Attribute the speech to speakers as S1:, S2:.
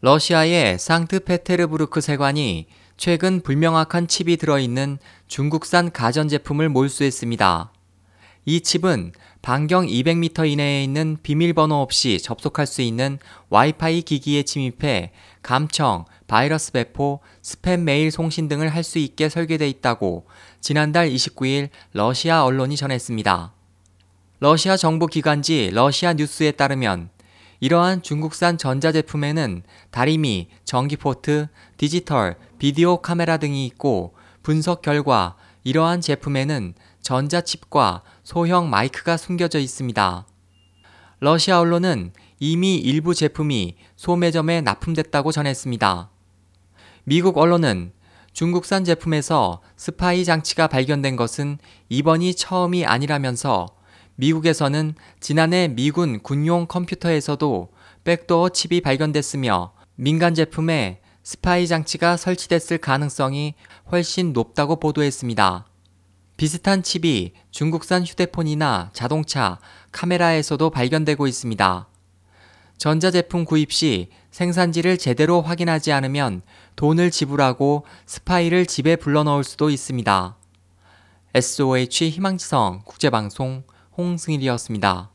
S1: 러시아의 상트페테르부르크 세관이 최근 불명확한 칩이 들어있는 중국산 가전제품을 몰수했습니다. 이 칩은 반경 200m 이내에 있는 비밀번호 없이 접속할 수 있는 와이파이 기기에 침입해 감청, 바이러스 배포, 스팸 메일 송신 등을 할 수 있게 설계돼 있다고 지난달 29일 러시아 언론이 전했습니다. 러시아 정부 기관지 러시아 뉴스에 따르면 이러한 중국산 전자제품에는 다리미, 전기포트, 디지털, 비디오 카메라 등이 있고 분석 결과 이러한 제품에는 전자칩과 소형 마이크가 숨겨져 있습니다. 러시아 언론은 이미 일부 제품이 소매점에 납품됐다고 전했습니다. 미국 언론은 중국산 제품에서 스파이 장치가 발견된 것은 이번이 처음이 아니라면서 미국에서는 지난해 미군 군용 컴퓨터에서도 백도어 칩이 발견됐으며 민간 제품에 스파이 장치가 설치됐을 가능성이 훨씬 높다고 보도했습니다. 비슷한 칩이 중국산 휴대폰이나 자동차, 카메라에서도 발견되고 있습니다. 전자제품 구입 시 생산지를 제대로 확인하지 않으면 돈을 지불하고 스파이를 집에 불러넣을 수도 있습니다. SOH 희망지성 국제방송 홍승일이었습니다.